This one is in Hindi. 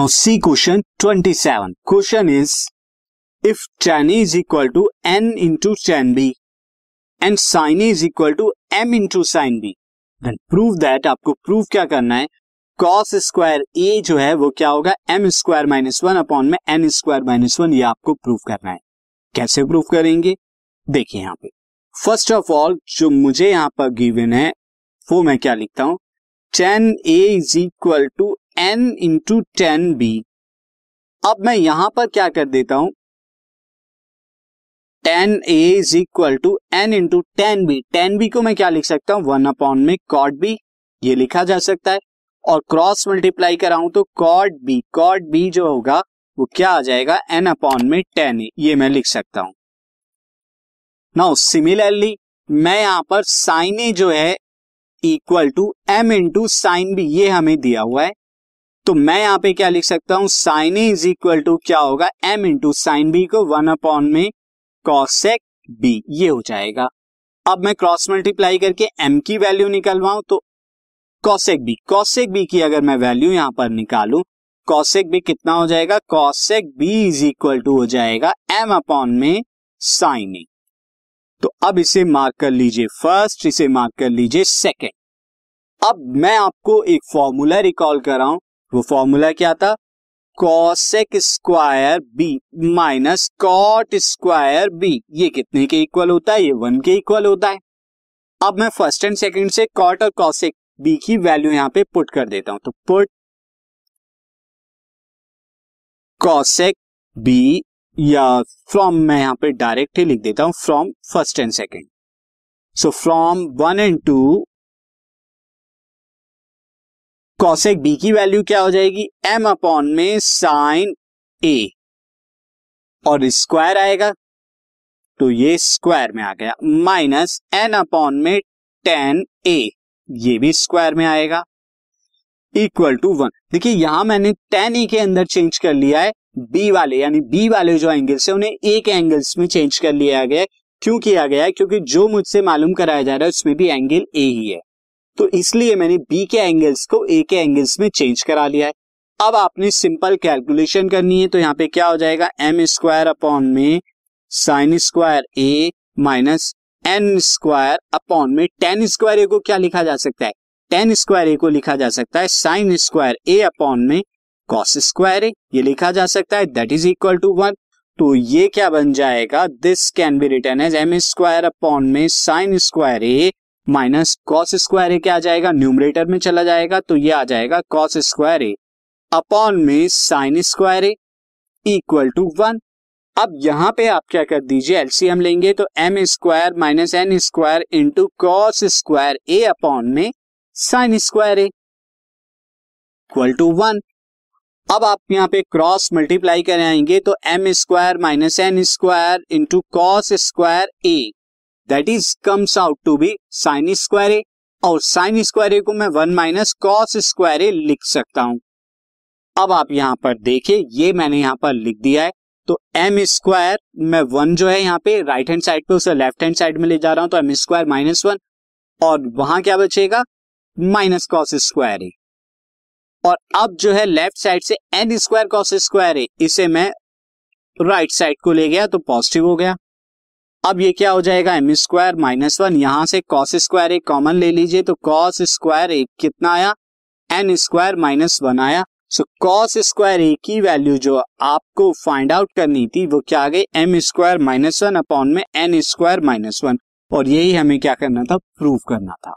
Now C question 27 question is if tan is equal to n into tan b and sin is equal to m into sin b, then prove that, आपको प्रूव क्या करना है? Cos स्क्वायर a जो है, वो क्या होगा? M square minus one upon में एन स्क्वायर माइनस वन ये आपको प्रूव करना है। कैसे प्रूव करेंगे? देखिए यहाँ पे। फ़र्स्ट ऑफ़ ऑल जो मुझे यहाँ पर गिवन है, वो मैं क्या लिखता हूँ? Tan A is equal to N into tan B अब मैं यहाँ पर क्या कर देता हूँ? Tan A is equal to N into tan B tan B को मैं क्या लिख सकता हूँ? वन अपॉन में कॉड बी ये लिखा जा सकता है। और क्रॉस मल्टीप्लाई कराऊं तो कॉड बी कॉड बी जो होगा, वो क्या आ जाएगा? एन अपॉन में टेन ए ये मैं लिख सकता हूँ। नाउ सिमिलरली मैं यहाँ पर साइन ए जो है equal to M into sine B ये हमें दिया हुआ है। तो मैं यहाँ पे क्या लिख सकता हूँ? Sine A is equal to क्या होगा? एम इंटू साइन बी को वन अपॉन में कॉसेक बी ये हो जाएगा। अब मैं क्रॉस मल्टीप्लाई करके एम की वैल्यू निकलवाऊं तो कॉसेक बी कॉसेक बी की अगर मैं वैल्यू यहाँ पर निकालू कॉसेक बी कितना हो जाएगा? Cosec B is equal to हो जाएगा एम अपॉन में साइन ए तो अब इसे मार्क कर लीजिए फ़र्स्ट इसे मार्क कर लीजिए सेकेंड अब मैं आपको एक फॉर्मूला रिकॉल कर रहा हूँ वो फॉर्मूला क्या था? Cosec square B minus cot square B ये कितने के इक्वल होता है? ये वन के इक्वल होता है। अब मैं फ़र्स्ट एंड सेकंड से कॉट और कॉसेक बी की वैल्यू यहाँ पे पुट कर देता हूँ। तो पुट कॉसेक बी या फ्रॉम मैं यहाँ पे डायरेक्ट ही लिख देता हूँ from first and second so from one and two cosec B की वैल्यू क्या हो जाएगी? एम अपॉन में साइन ए और स्क्वायर आएगा? तो ये स्क्वायर में आ गया। माइनस एन अपॉन में टेन ए ये भी स्क्वायर में आएगा। इक्वल टू वन देखिए, यहाँ मैंने टेन ए के अंदर चेंज कर लिया है। बी वाले, यानी बी वाले जो एंगल्स है, उन्हें ए के एंगल्स में चेंज कर लिया गया क्यों किया गया है? क्योंकि जो मुझसे मालूम कराया जा रहा है, उसमें भी एंगल ए ही है। तो इसलिए मैंने बी के एंगल्स को ए के एंगल्स में चेंज करा लिया है। अब आपने सिंपल कैलकुलेशन करनी है तो यहाँ पे क्या हो जाएगा? एम स्क्वायर अपॉन में sine square A minus N square upon में टेन स्क्वायर ए को क्या लिखा जा सकता है? टेन स्क्वायर ए को लिखा जा सकता है साइन स्क्वायर ए अपॉन में कॉस स्क्वायर ए ये लिखा जा सकता है that is equal to one तो ये क्या बन जाएगा? This can be written as M square upon में sine square A minus cos square A क्या आ जाएगा? न्यूमरेटर में चला जाएगा तो ये आ जाएगा कॉस स्क्वायर ए अपॉन में sine square A equal to one अब यहाँ पे आप क्या कर दीजिए? एलसीएम लेंगे तो M square minus N square into cos square A upon में sine square A equal to one अब आप यहाँ पे क्रॉस मल्टीप्लाई कर आएँगे तो M square minus N square into cos square A that is comes out to be sine square A और साइन स्क्वायर ए को मैं one minus cos square A लिख सकता हूँ। अब आप यहाँ पर देखिए, ये मैंने यहाँ पर लिख दिया है। तो एम स्क्वायर मैं वन जो है यहाँ पे राइट हैंड साइड पे उसे लेफ़्ट हैंड साइड में ले जा रहा हूँ तो एम स्क्वायर माइनस वन और वहाँ क्या बचेगा? माइनस कॉस स्क्वायर ए और अब जो है लेफ़्ट साइड से N square cos square A इसे मैं राइट right साइड को ले गया तो पॉजिटिव हो गया। अब ये क्या हो जाएगा? एम स्क्वायर माइनस वन यहाँ से कॉस स्क्वायर एक कॉमन ले लीजिए तो कॉस स्क्वायर एक कितना आया? एन स्क्वायर माइनस वन आया। सो कॉस स्क्वायर ए की वैल्यू जो आपको फाइंड आउट करनी थी, वो क्या आ गई? M square minus one upon में एन स्क्वायर माइनस वन और यही हमें क्या करना था? प्रूव करना था।